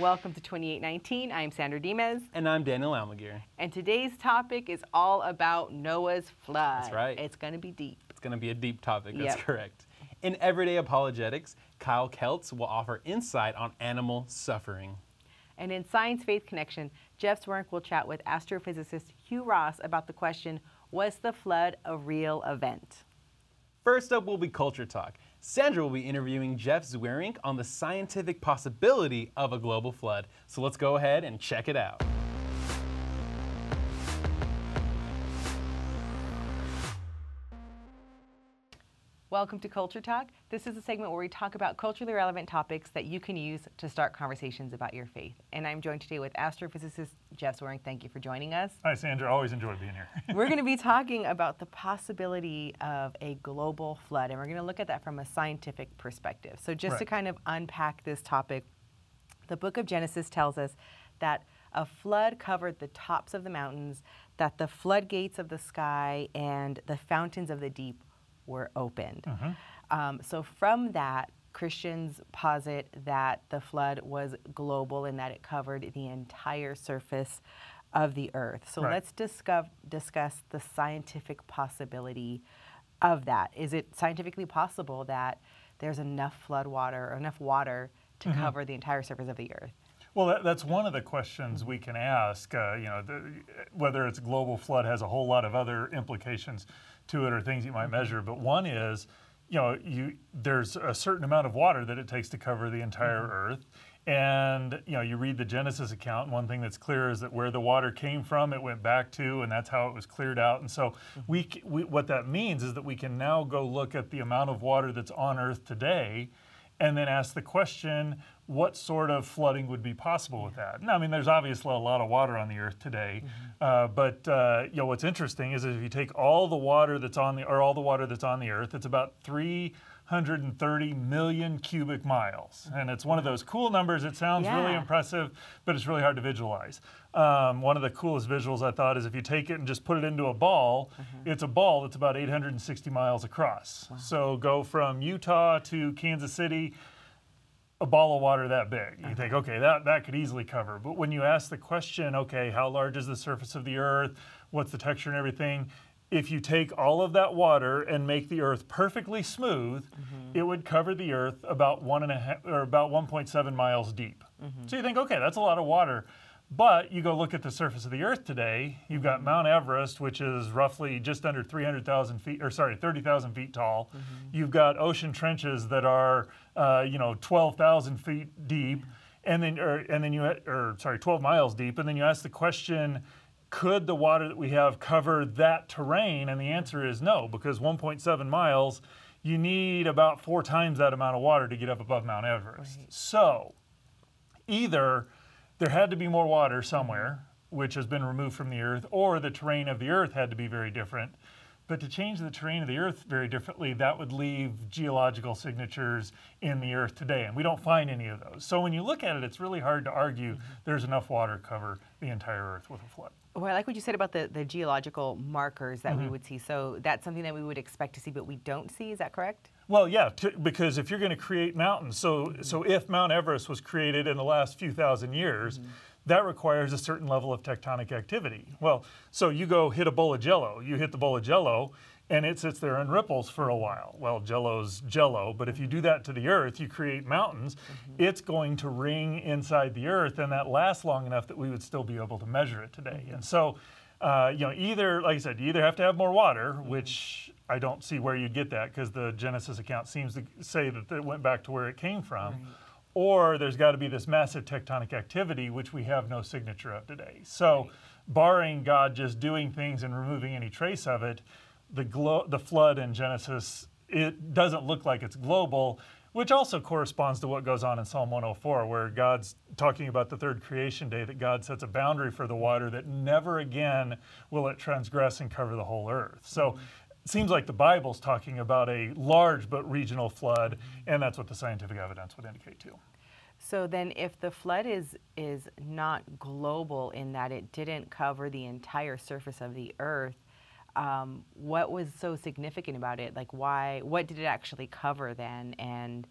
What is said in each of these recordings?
Welcome to 2819. I'm Sandra Dimes. And I'm Daniel Almaguer. And today's topic is all about Noah's flood. That's right. It's going to be deep. It's going to be a deep topic. That's Yep. correct. In Everyday Apologetics, Kyle Keltz will offer insight on animal suffering. And in Science Faith Connection, Jeff Zweerink will chat with astrophysicist Hugh Ross about the question Was the flood a real event? First up will be Culture Talk. Sandra will be interviewing Jeff Zweerink on the scientific possibility of a global flood. So let's go ahead and check it out. Welcome to Culture Talk. This is a segment where we talk about culturally relevant topics that you can use to start conversations about your faith. And I'm joined today with astrophysicist Jeff Zweerink. Thank you for joining us. Hi, Sandra. Always enjoy being here. we're going to be talking about the possibility of a global flood, and we're going to look at that from a scientific perspective. So, just to kind of unpack this topic, the book of Genesis tells us that a flood covered the tops of the mountains, that the floodgates of the sky and the fountains of the deep were opened. Um, so, from that, Christians posit that the flood was global and that it covered the entire surface of the earth. So, Right. let's discuss, discuss the scientific possibility of that. Is it scientifically possible that there's enough flood water or enough water to cover the entire surface of the earth? Well, that, that's one of the questions we can ask. Uh, you know, the, whether it's global flood has a whole lot of other implications to it or things you might mm-hmm. measure. But one is, you know, you there's a certain amount of water that it takes to cover the entire mm-hmm. Earth. And you know, you read the Genesis account, and one thing that's clear is that where the water came from, it went back to, and that's how it was cleared out. And so, mm-hmm. we, we what that means is that we can now go look at the amount of water that's on Earth today, and then ask the question what sort of flooding would be possible with that? Now, i mean there's obviously a lot of water on the earth today uh, but uh, you know what's interesting is if you take all the water that's on the or all the water that's on the earth it's about 330 million cubic miles. And it's one of those cool numbers. It sounds really impressive but it's really hard to visualize. Um, one of the coolest visuals i thought is if you take it and just put it into a ball it's a ball that's about 860 miles across. So go from utah to kansas city a ball of water that big. You uh-huh. think, okay, that, that could easily cover. But when you ask the question, okay, how large is the surface of the earth? What's the texture and everything? If you take all of that water and make the earth perfectly smooth, mm-hmm. it would cover the earth about one and a half or about 1.7 miles deep. Mm-hmm. So you think, okay, that's a lot of water. But you go look at the surface of the earth today, you've got mm-hmm. Mount Everest, which is roughly just under 300,000 feet, or sorry, 30,000 feet tall. Mm-hmm. You've got ocean trenches that are, uh, you know, 12,000 feet deep, mm-hmm. and then, or, and then you, or sorry, 12 miles deep, and then you ask the question, could the water that we have cover that terrain? And the answer is no, because 1.7 miles, you need about four times that amount of water to get up above Mount Everest. So, either there had to be more water somewhere, which has been removed from the earth, or the terrain of the earth had to be very different. But to change the terrain of the earth very differently, that would leave geological signatures in the earth today, and we don't find any of those. So when you look at it, it's really hard to argue mm-hmm. there's enough water to cover the entire earth with a flood. Well, I like what you said about the, the geological markers that we mm-hmm. would see. So that's something that we would expect to see, but we don't see. Is that correct? Well, yeah, because if you're going to create mountains, so so if Mount Everest was created in the last few thousand years, mm-hmm. that requires a certain level of tectonic activity. Well, so you go hit a bowl of Jello, you hit the bowl of Jello, and it sits there and ripples for a while. Well, Jello's Jello, but if you do that to the Earth, you create mountains. Mm-hmm. It's going to ring inside the Earth, and that lasts long enough that we would still be able to measure it today. Mm-hmm. And so. Uh, you know, either like I said, you either have to have more water, which I don't see where you'd get that because the Genesis account seems to say that it went back to where it came from, or there's got to be this massive tectonic activity which we have no signature of today. So, barring God just doing things and removing any trace of it, the glo- the flood in Genesis it doesn't look like it's global. Which also corresponds to what goes on in Psalm 104, where God's talking about the third creation day, that God sets a boundary for the water that never again will it transgress and cover the whole earth. So it seems like the Bible's talking about a large but regional flood, and that's what the scientific evidence would indicate too. So then, if the flood is is not global in that it didn't cover the entire surface of the earth, um, what was so significant about it? Like, why? What did it actually cover then? And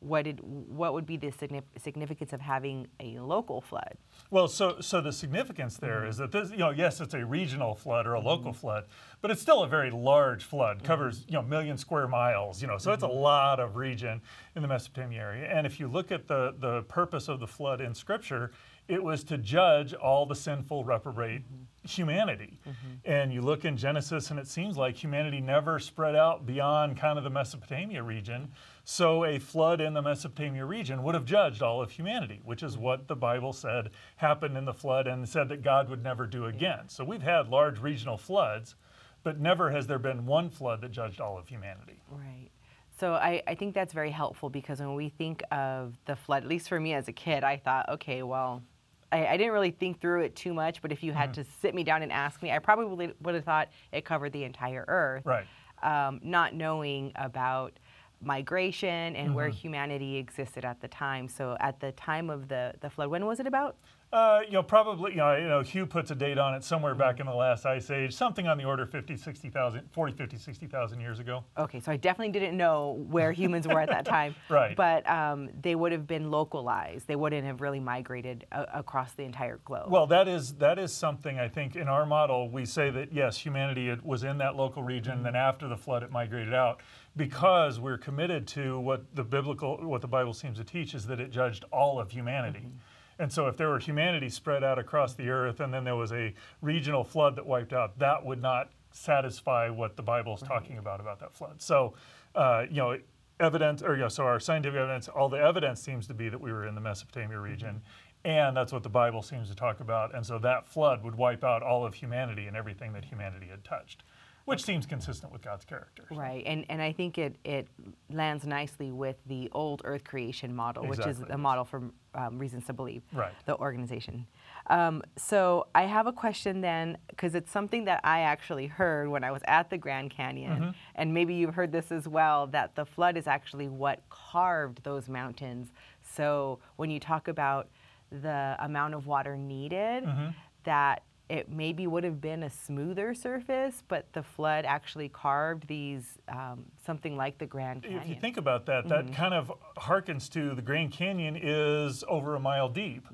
what did what would be the significance of having a local flood? Well, so so the significance there is that this, you know, yes, it's a regional flood or a local mm-hmm. flood, but it's still a very large flood. Covers you know million square miles. You know, so it's a mm-hmm. lot of region in the Mesopotamia area. And if you look at the the purpose of the flood in Scripture, it was to judge all the sinful reprobate mm-hmm. Humanity. Mm-hmm. And you look in Genesis, and it seems like humanity never spread out beyond kind of the Mesopotamia region. So a flood in the Mesopotamia region would have judged all of humanity, which is what the Bible said happened in the flood and said that God would never do again. So we've had large regional floods, but never has there been one flood that judged all of humanity. Right. So I, I think that's very helpful because when we think of the flood, at least for me as a kid, I thought, okay, well, I, I didn't really think through it too much, but if you had to sit me down and ask me, I probably would have thought it covered the entire earth. Right. Um, not knowing about migration and where humanity existed at the time. So at the time of the, the flood, when was it about? Uh, you know, probably, you know, you know, Hugh puts a date on it somewhere back in the last ice age, something on the order of 50, 60,000, 40, 50, 60,000 years ago. Okay, so I definitely didn't know where humans were at that time. Right. But um, they would have been localized. They wouldn't have really migrated a- across the entire globe. Well, that is that is something I think in our model we say that yes, humanity it was in that local region. Then after the flood, it migrated out because we're committed to what the biblical, what the Bible seems to teach is that it judged all of humanity. And so, if there were humanity spread out across the earth, and then there was a regional flood that wiped out, that would not satisfy what the Bible is talking about about that flood. So, uh, you know, evidence, or you know, so our scientific evidence, all the evidence seems to be that we were in the Mesopotamia region, and that's what the Bible seems to talk about. And so that flood would wipe out all of humanity and everything that humanity had touched, which seems consistent with God's character. Right, and, and I think it, it lands nicely with the old Earth creation model, which is Exactly. a model for um, Reasons to Believe, Right. the organization. Um, so I have a question then, because it's something that I actually heard when I was at the Grand Canyon, Mm-hmm. and maybe you've heard this as well, that the flood is actually what carved those mountains. So when you talk about the amount of water needed, Mm-hmm. that it maybe would have been a smoother surface, but the flood actually carved these um, something like the Grand Canyon. If you think about that, that kind of harkens to the Grand Canyon is over a mile deep.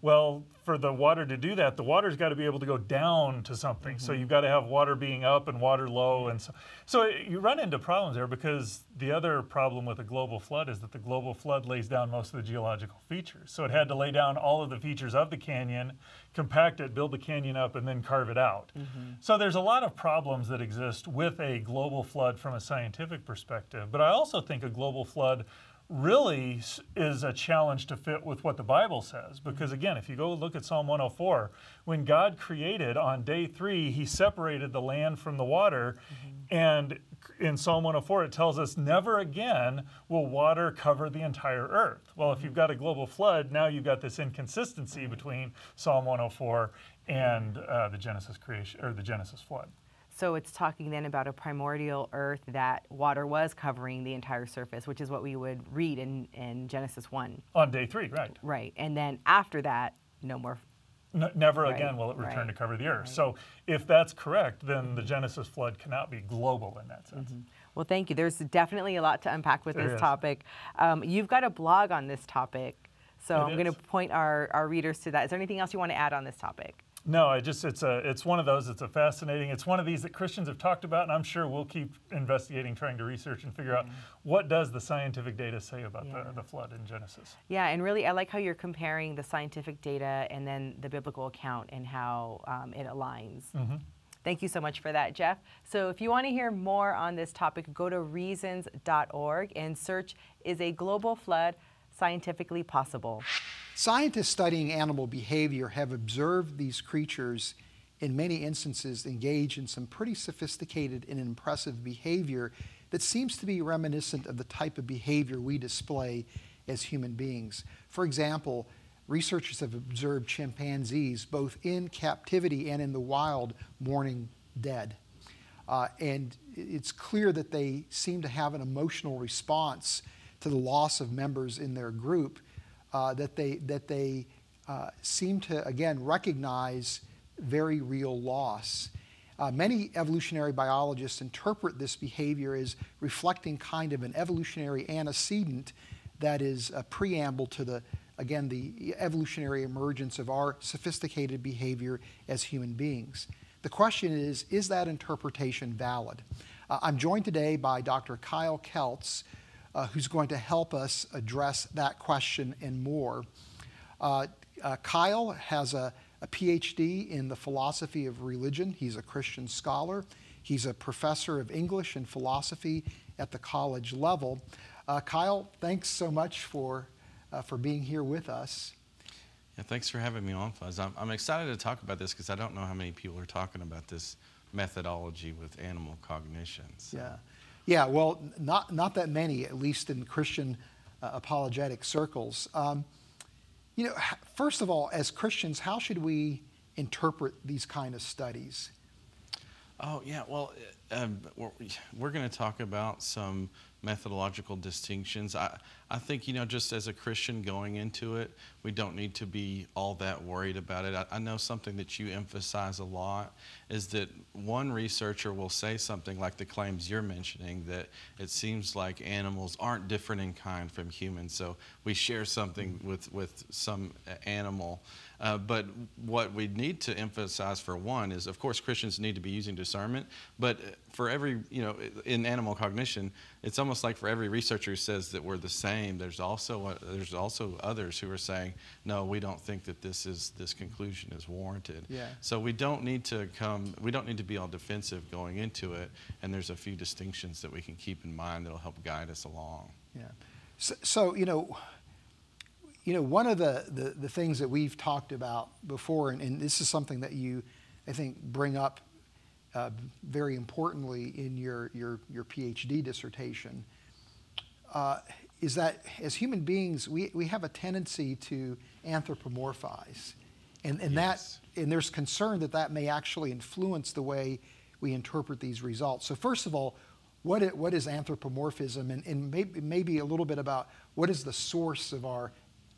Well, for the water to do that, the water's got to be able to go down to something. So mm-hmm. you've got to have water being up and water low, and so so you run into problems there because the other problem with a global flood is that the global flood lays down most of the geological features. So it had to lay down all of the features of the canyon, compact it, build the canyon up, and then carve it out. Mm-hmm. So there's a lot of problems that exist with a global flood from a scientific perspective. But I also think a global flood really is a challenge to fit with what the Bible says. Because mm-hmm. again, if you go look at Psalm 104, when God created on day three, he separated the land from the water. Mm-hmm. And in Psalm 104, it tells us, never again will water cover the entire earth. Well, if you've mm-hmm. got a global flood, now you've got this inconsistency between Psalm 104 and uh, the Genesis creation or the Genesis flood. So it's talking then about a primordial earth that water was covering the entire surface, which is what we would read in, in Genesis 1. On day three, right. Right. And then after that, no more. N- never Right, again will it return right, to cover the earth. right. So if that's correct, then the Genesis flood cannot be global in that sense. Well, thank you. There's definitely a lot to unpack with There this is. topic. Um, you've got a blog on this topic. So It I'm going to point our, our readers to that. Is there anything else you want to add on this topic? No, I just it's a it's one of those. It's a fascinating. It's one of these that Christians have talked about, and I'm sure we'll keep investigating, trying to research and figure out what does the scientific data say about Yeah. the, the flood in Genesis. Yeah, and really, I like how you're comparing the scientific data and then the biblical account and how um, it aligns. Thank you so much for that, Jeff. So, if you want to hear more on this topic, go to reasons.org and search Is a Global Flood Scientifically Possible? Scientists studying animal behavior have observed these creatures in many instances engage in some pretty sophisticated and impressive behavior that seems to be reminiscent of the type of behavior we display as human beings. For example, researchers have observed chimpanzees both in captivity and in the wild mourning dead. Uh, and it's clear that they seem to have an emotional response to the loss of members in their group, uh, that they, that they uh, seem to, again, recognize very real loss. Uh, many evolutionary biologists interpret this behavior as reflecting kind of an evolutionary antecedent that is a preamble to the, again, the evolutionary emergence of our sophisticated behavior as human beings. The question is, is that interpretation valid? Uh, I'm joined today by Dr. Kyle Keltz, uh, who's going to help us address that question and more. Uh, uh Kyle has a, a PhD in the philosophy of religion. He's a Christian scholar. He's a professor of English and philosophy at the college level. Uh, Kyle, thanks so much for, uh, for being here with us. Yeah, thanks for having me on, Fuz. I'm, I'm excited to talk about this because I don't know how many people are talking about this methodology with animal cognition. So. Yeah, yeah. Well, not not that many, at least in Christian uh, apologetic circles. Um, you know, first of all, as Christians, how should we interpret these kind of studies? Oh, yeah. Well, uh, um, we're, we're going to talk about some methodological distinctions. I, I think, you know, just as a Christian going into it, we don't need to be all that worried about it. I, I, know something that you emphasize a lot is that one researcher will say something like the claims you're mentioning that it seems like animals aren't different in kind from humans. So we share something with, with some animal. Uh, but what we need to emphasize for one is, of course, Christians need to be using discernment. But for every, you know, in animal cognition, it's almost like for every researcher who says that we're the same, there's also uh, there's also others who are saying, no, we don't think that this is this conclusion is warranted. Yeah. So we don't need to come, we don't need to be all defensive going into it. And there's a few distinctions that we can keep in mind that'll help guide us along. Yeah. So, so you know you know, one of the, the, the, things that we've talked about before, and, and, this is something that you, I think, bring up uh, very importantly in your, your, your PhD dissertation, uh, is that as human beings, we, we have a tendency to anthropomorphize. And, and, yes. that, and there's concern that that may actually influence the way we interpret these results. So, first of all, what, it, what is anthropomorphism? And, and maybe, maybe a little bit about what is the source of our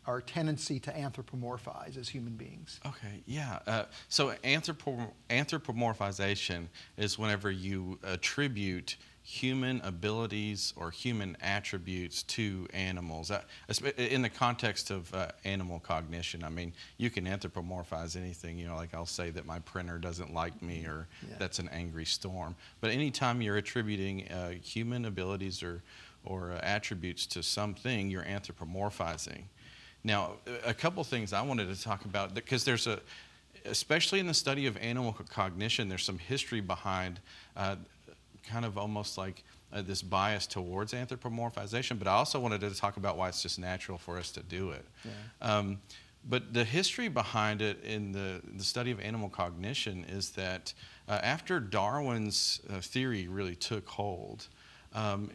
our tendency to anthropomorphize as human beings. Okay, yeah. Uh, so anthropomorphization is whenever you attribute human abilities or human attributes to animals. Uh, in the context of uh, animal cognition, I mean, you can anthropomorphize anything. You know, like I'll say that my printer doesn't like me or yeah. that's an angry storm. But anytime you're attributing uh, human abilities or, or uh, attributes to something, you're anthropomorphizing. Now, a couple things I wanted to talk about because there's a, especially in the study of animal cognition, there's some history behind uh, kind of almost like uh, this bias towards anthropomorphization, but I also wanted to talk about why it's just natural for us to do it. Yeah. Um, but the history behind it in the, the study of animal cognition is that uh, after Darwin's uh, theory really took hold, um,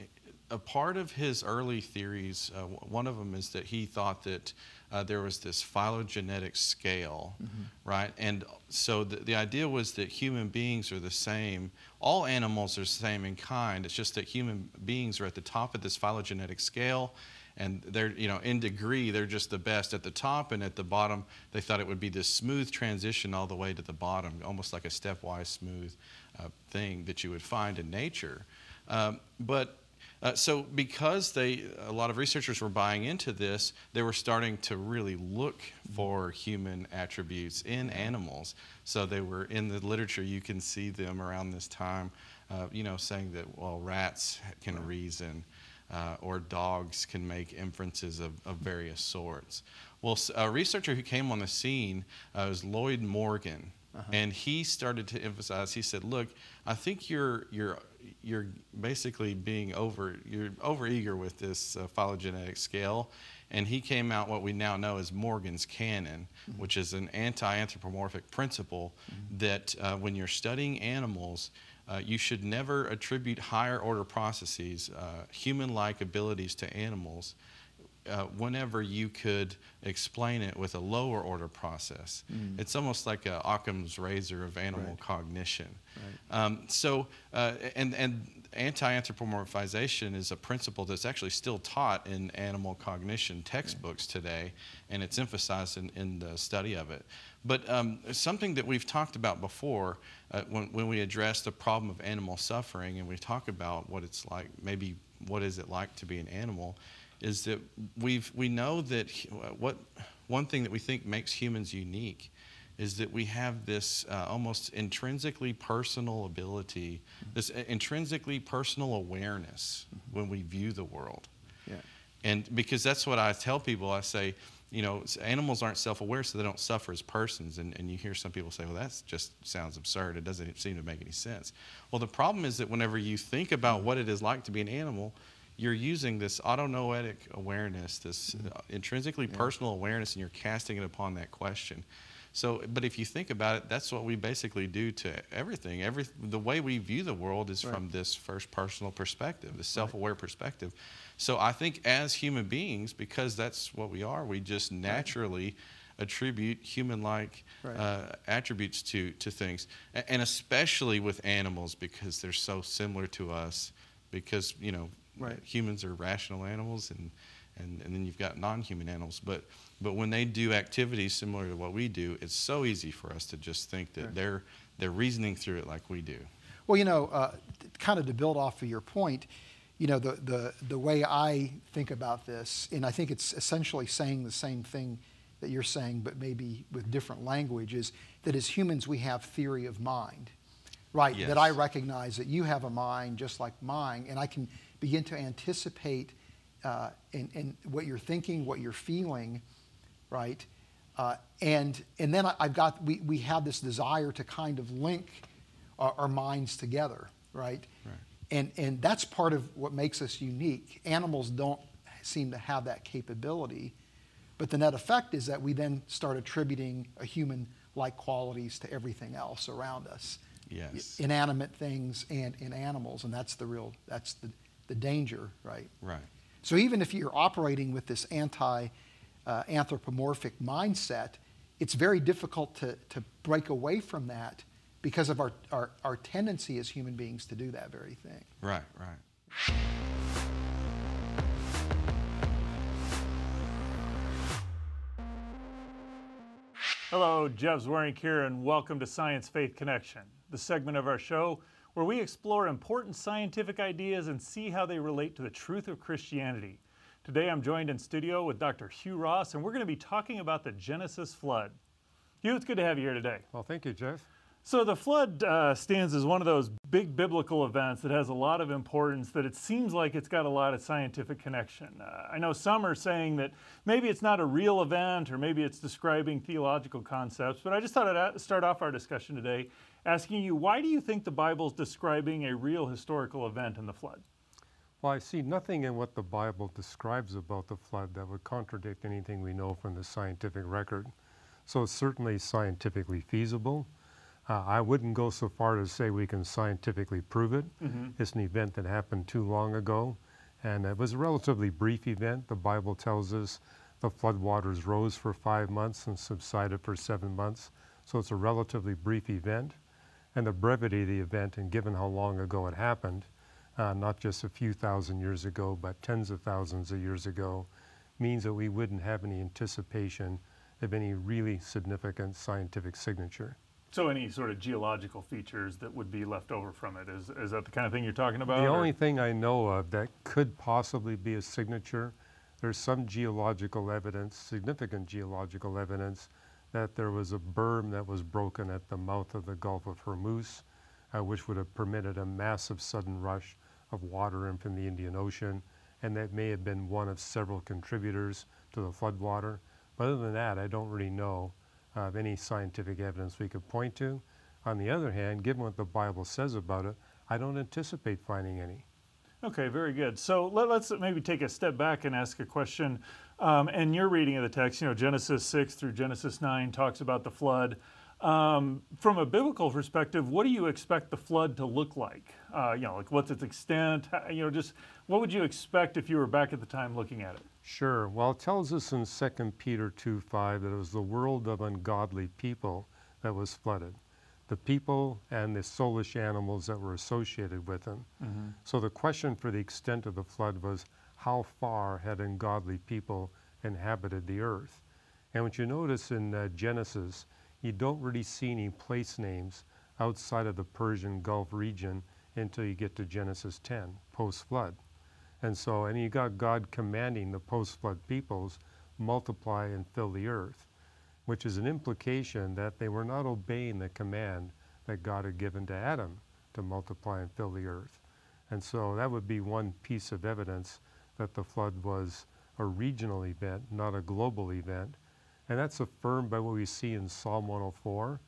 a part of his early theories, uh, one of them is that he thought that uh, there was this phylogenetic scale, mm-hmm. right? And so the, the idea was that human beings are the same. All animals are the same in kind. It's just that human beings are at the top of this phylogenetic scale, and they're, you know, in degree, they're just the best at the top, and at the bottom, they thought it would be this smooth transition all the way to the bottom, almost like a stepwise smooth uh, thing that you would find in nature. Um, but uh, so because they, a lot of researchers were buying into this, they were starting to really look for human attributes in animals. So they were in the literature. You can see them around this time, uh, you know, saying that well, rats can reason. Uh, or dogs can make inferences of, of, various sorts. Well, a researcher who came on the scene uh, was Lloyd Morgan, uh-huh. and he started to emphasize. He said, "Look, I think you're you're you're basically being over you're over eager with this uh, phylogenetic scale and he came out what we now know as morgan's canon mm-hmm. which is an anti-anthropomorphic principle mm-hmm. that uh, when you're studying animals uh, you should never attribute higher order processes uh, human-like abilities to animals uh, whenever you could explain it with a lower order process. Mm. It's almost like a Occam's razor of animal right. cognition. Right. Um, so, uh, and, and anti-anthropomorphization is a principle that's actually still taught in animal cognition textbooks today, and it's emphasized in, in the study of it. But um, something that we've talked about before uh, when, when we address the problem of animal suffering and we talk about what it's like, maybe what is it like to be an animal, is that we've we know that what one thing that we think makes humans unique is that we have this uh, almost intrinsically personal ability, this uh, intrinsically personal awareness when we view the world. Yeah. And because that's what I tell people, I say, you know, animals aren't self aware, so they don't suffer as persons. And, and you hear some people say, well, that just sounds absurd. It doesn't seem to make any sense. Well, the problem is that whenever you think about what it is like to be an animal, you're using this autonoetic awareness, this uh, intrinsically personal awareness, and you're casting it upon that question. So, but if you think about it, that's what we basically do to everything. Every the way we view the world is from this first personal perspective, this self-aware perspective. So, I think as human beings, because that's what we are, we just naturally attribute human-like Right. uh, attributes to to things, and especially with animals because they're so similar to us. Because you know, Right. humans are rational animals, and and, and then you've got non-human animals. But but when they do activities similar to what we do, it's so easy for us to just think that Right. they're they're reasoning through it like we do. Well, you know, uh, kind of to build off of your point, you know, the, the, the way I think about this, and I think it's essentially saying the same thing that you're saying, but maybe with different language, is that as humans we have theory of mind, right? That I recognize that you have a mind just like mine, and I can begin to anticipate uh, in, in what you're thinking, what you're feeling, right? Uh, and and then I, I've got we, we have this desire to kind of link our, our minds together, right? Right. And and that's part of what makes us unique. Animals don't seem to have that capability, but the net effect is that we then start attributing a human-like qualities to everything else around us, Yes. inanimate things and in animals, and that's the real that's the the danger, right? Right. So even if you're operating with this anti uh, anthropomorphic mindset, it's very difficult to, to break away from that because of our, our, our tendency as human beings to do that very thing. Right. Right. Hello, Jeff Zweerink here, and welcome to Science Faith Connection, the segment of our show where we explore important scientific ideas and see how they relate to the truth of Christianity. Today I'm joined in studio with Dr. Hugh Ross, and we're going to be talking about the Genesis flood. Hugh, it's good to have you here today. Well, thank you, Jeff. So the flood uh, stands as one of those big biblical events that has a lot of importance. That it seems like it's got a lot of scientific connection. Uh, I know some are saying that maybe it's not a real event, or maybe it's describing theological concepts. But I just thought I'd start off our discussion today asking you, why do you think the Bible is describing a real historical event in the flood? Well, I see nothing in what the Bible describes about the flood that would contradict anything we know from the scientific record. So it's certainly scientifically feasible. Uh, I wouldn't go so far as to say we can scientifically prove it. It's an event that happened too long ago, and it was a relatively brief event. The Bible tells us the floodwaters rose for five months and subsided for seven months. So it's a relatively brief event. And the brevity of the event, and given how long ago it happened, uh, not just a few thousand years ago, but tens of thousands of years ago, means that we wouldn't have any anticipation of any really significant scientific signature. So any sort of geological features that would be left over from it is, is that the kind of thing you're talking about? The or- only thing I know of that could possibly be a signature, there's some geological evidence, significant geological evidence, that there was a berm that was broken at the mouth of the Gulf of Hormuz, uh, which would have permitted a massive sudden rush of water in from the Indian Ocean, and that may have been one of several contributors to the floodwater. But other than that, I don't really know of any scientific evidence we could point to. On the other hand, given what the Bible says about it, I don't anticipate finding any. Okay, very good. So let, us maybe take a step back and ask a question. Um, and your reading of the text, you know, Genesis 6 through Genesis 9 talks about the flood. Um, from a biblical perspective, what do you expect the flood to look like? Uh, you know, like what's its extent? You know, just what would you expect if you were back at the time looking at it? Sure. Well, it tells us in 2 Peter 2 5 that it was the world of ungodly people that was flooded. The people and the soulish animals that were associated with them. So the question for the extent of the flood was how far had ungodly people inhabited the earth? And what you notice in uh, Genesis, you don't really see any place names outside of the Persian Gulf region until you get to Genesis 10, post flood. And so, and you got God commanding the post flood peoples, multiply and fill the earth, which is an implication that they were not obeying the command that God had given to Adam to multiply and fill the earth. And so that would be one piece of evidence that the flood was a regional event, not a global event. And that's affirmed by what we see in Psalm 104.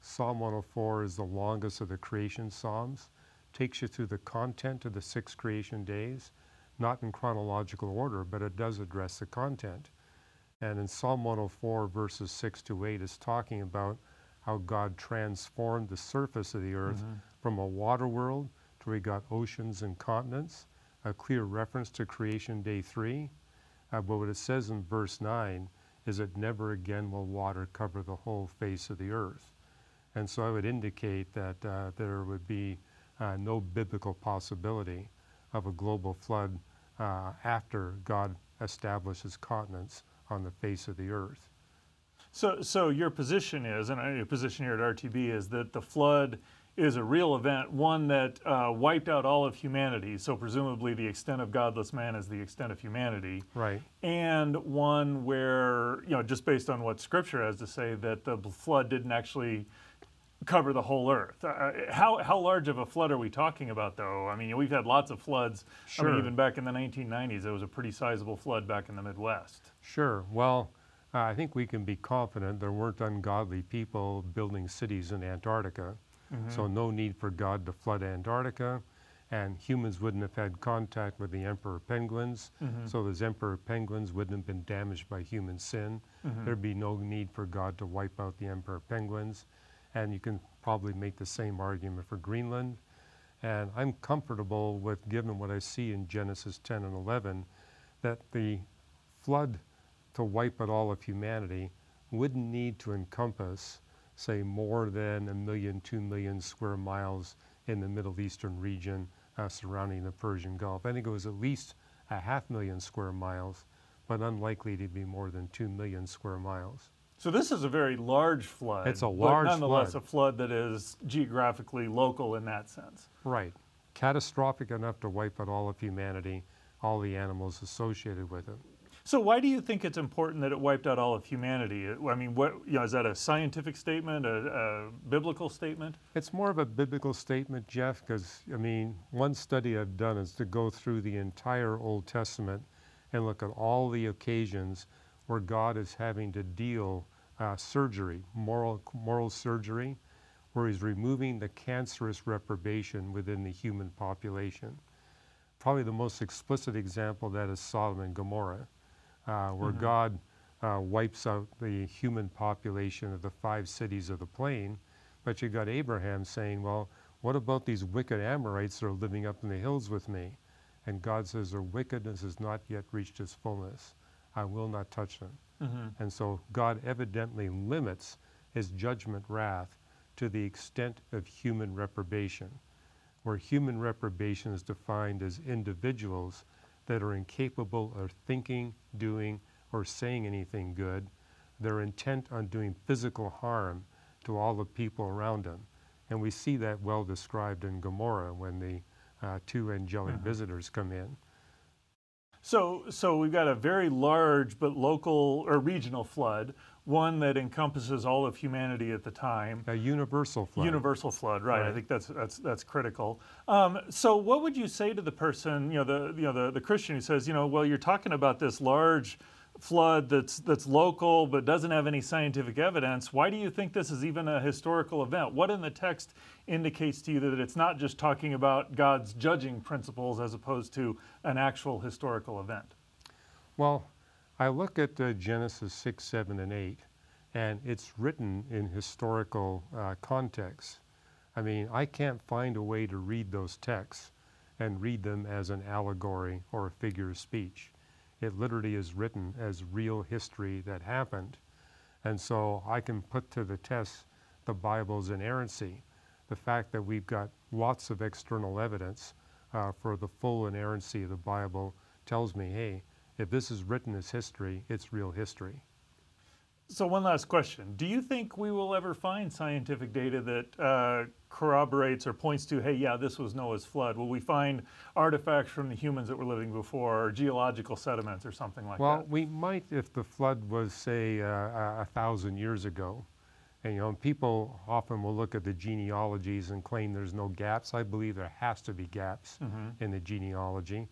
Psalm 104 is the longest of the creation psalms, takes you through the content of the six creation days, not in chronological order, but it does address the content. And in Psalm 104, verses 6 to 8, is talking about how God transformed the surface of the earth mm-hmm. from a water world to where we got oceans and continents, a clear reference to creation day three. Uh, but what it says in verse 9 is that never again will water cover the whole face of the earth. And so I would indicate that uh, there would be uh, no biblical possibility of a global flood uh, after God establishes continents on the face of the earth. So, so your position is, and your position here at RTB is that the flood is a real event, one that uh, wiped out all of humanity. So presumably, the extent of godless man is the extent of humanity. Right. And one where, you know, just based on what Scripture has to say, that the flood didn't actually cover the whole earth. Uh, how, how large of a flood are we talking about, though? I mean, we've had lots of floods. Sure. I mean, even back in the 1990s, there was a pretty sizable flood back in the Midwest. Sure. Well, uh, I think we can be confident there weren't ungodly people building cities in Antarctica. Mm-hmm. So, no need for God to flood Antarctica. And humans wouldn't have had contact with the emperor penguins. Mm-hmm. So, those emperor penguins wouldn't have been damaged by human sin. Mm-hmm. There'd be no need for God to wipe out the emperor penguins. And you can probably make the same argument for Greenland. And I'm comfortable with, given what I see in Genesis 10 and 11, that the flood to wipe out all of humanity wouldn't need to encompass, say, more than a million, two million square miles in the Middle Eastern region uh, surrounding the Persian Gulf. I think it was at least a half million square miles, but unlikely to be more than two million square miles. So this is a very large flood. It's a large but nonetheless flood. a flood that is geographically local in that sense. Right. Catastrophic enough to wipe out all of humanity, all the animals associated with it. So why do you think it's important that it wiped out all of humanity? I mean, what you know, is that a scientific statement, a, a biblical statement? It's more of a biblical statement, Jeff, because I mean, one study I've done is to go through the entire Old Testament and look at all the occasions where God is having to deal uh, surgery, moral, moral surgery, where he's removing the cancerous reprobation within the human population. Probably the most explicit example of that is Sodom and Gomorrah, uh, where mm-hmm. God uh, wipes out the human population of the five cities of the plain. But you got Abraham saying, well, what about these wicked Amorites that are living up in the hills with me? And God says, their wickedness has not yet reached its fullness. I will not touch them. Mm-hmm. And so God evidently limits his judgment wrath to the extent of human reprobation, where human reprobation is defined as individuals that are incapable of thinking, doing, or saying anything good. They're intent on doing physical harm to all the people around them. And we see that well described in Gomorrah when the uh, two angelic mm-hmm. visitors come in. So, so we've got a very large but local or regional flood, one that encompasses all of humanity at the time. A universal flood. Universal flood, right? right. I think that's that's that's critical. Um, so, what would you say to the person, you know, the you know the, the Christian who says, you know, well, you're talking about this large flood that's that's local but doesn't have any scientific evidence why do you think this is even a historical event? What in the text indicates to you that it's not just talking about god's judging principles as opposed to an actual historical event? Well i look at uh, genesis 6 7 and 8 and it's written in historical uh, context. I mean i can't find a way to read those texts and read them as an allegory or a figure of speech it literally is written as real history that happened. And so I can put to the test the Bible's inerrancy. The fact that we've got lots of external evidence uh, for the full inerrancy of the Bible tells me, hey, if this is written as history, it's real history. So one last question: Do you think we will ever find scientific data that uh, corroborates or points to, hey, yeah, this was Noah's flood? Will we find artifacts from the humans that were living before, or geological sediments, or something like Well, that? Well, we might if the flood was, say, uh, a thousand years ago. And, you know, people often will look at the genealogies and claim there's no gaps. I believe there has to be gaps in the genealogy.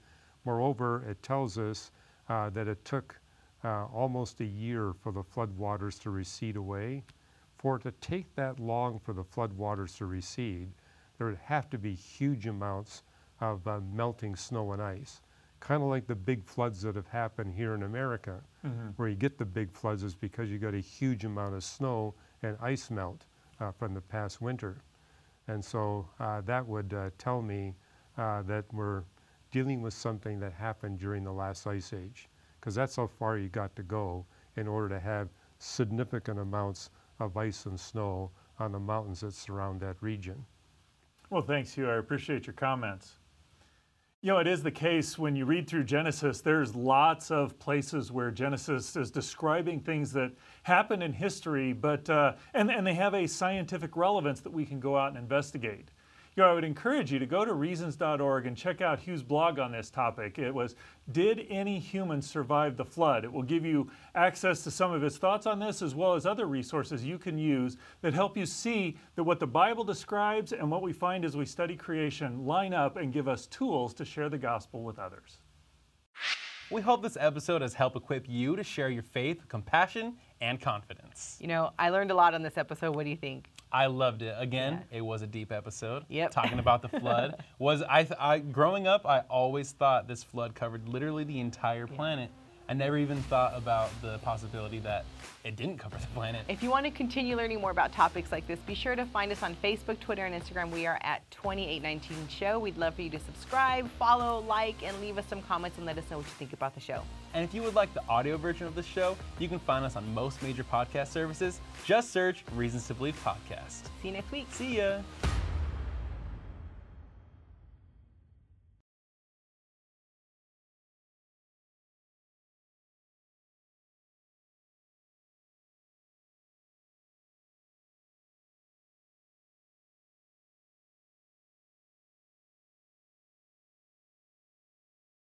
Moreover, it tells us uh, that it took uh, almost a year for the floodwaters to recede away. For it to take that long for the floodwaters to recede, there would have to be huge amounts of uh, melting snow and ice. Kind of like the big floods that have happened here in America, where you get the big floods is because you got a huge amount of snow and ice melt uh, from the past winter. And so uh, that would uh, tell me uh, that we're dealing with something that happened during the last ice age, because that's how far you got to go in order to have significant amounts of ice and snow on the mountains that surround that region. Well, thanks, Hugh. I appreciate your comments. You know, it is the case when you read through Genesis, there's lots of places where Genesis is describing things that happened in history, but uh, and, and they have a scientific relevance that we can go out and investigate. You know, I would encourage you to go to reasons.org and check out Hugh's blog on this topic. It was Did Any Humans Survive the Flood? It will give you access to some of his thoughts on this as well as other resources you can use that help you see that what the Bible describes and what we find as we study creation line up and give us tools to share the gospel with others. We hope this episode has helped equip you to share your faith with compassion and confidence. You know, I learned a lot on this episode. What do you think? I loved it. Again, it was a deep episode. Yep. Talking about the flood was I, th- I growing up I always thought this flood covered literally the entire planet. I never even thought about the possibility that it didn't cover the planet. If you want to continue learning more about topics like this, be sure to find us on Facebook, Twitter, and Instagram. We are at 2819 Show. We'd love for you to subscribe, follow, like, and leave us some comments and let us know what you think about the show. And if you would like the audio version of the show, you can find us on most major podcast services. Just search Reasons to Believe Podcast. See you next week. See ya.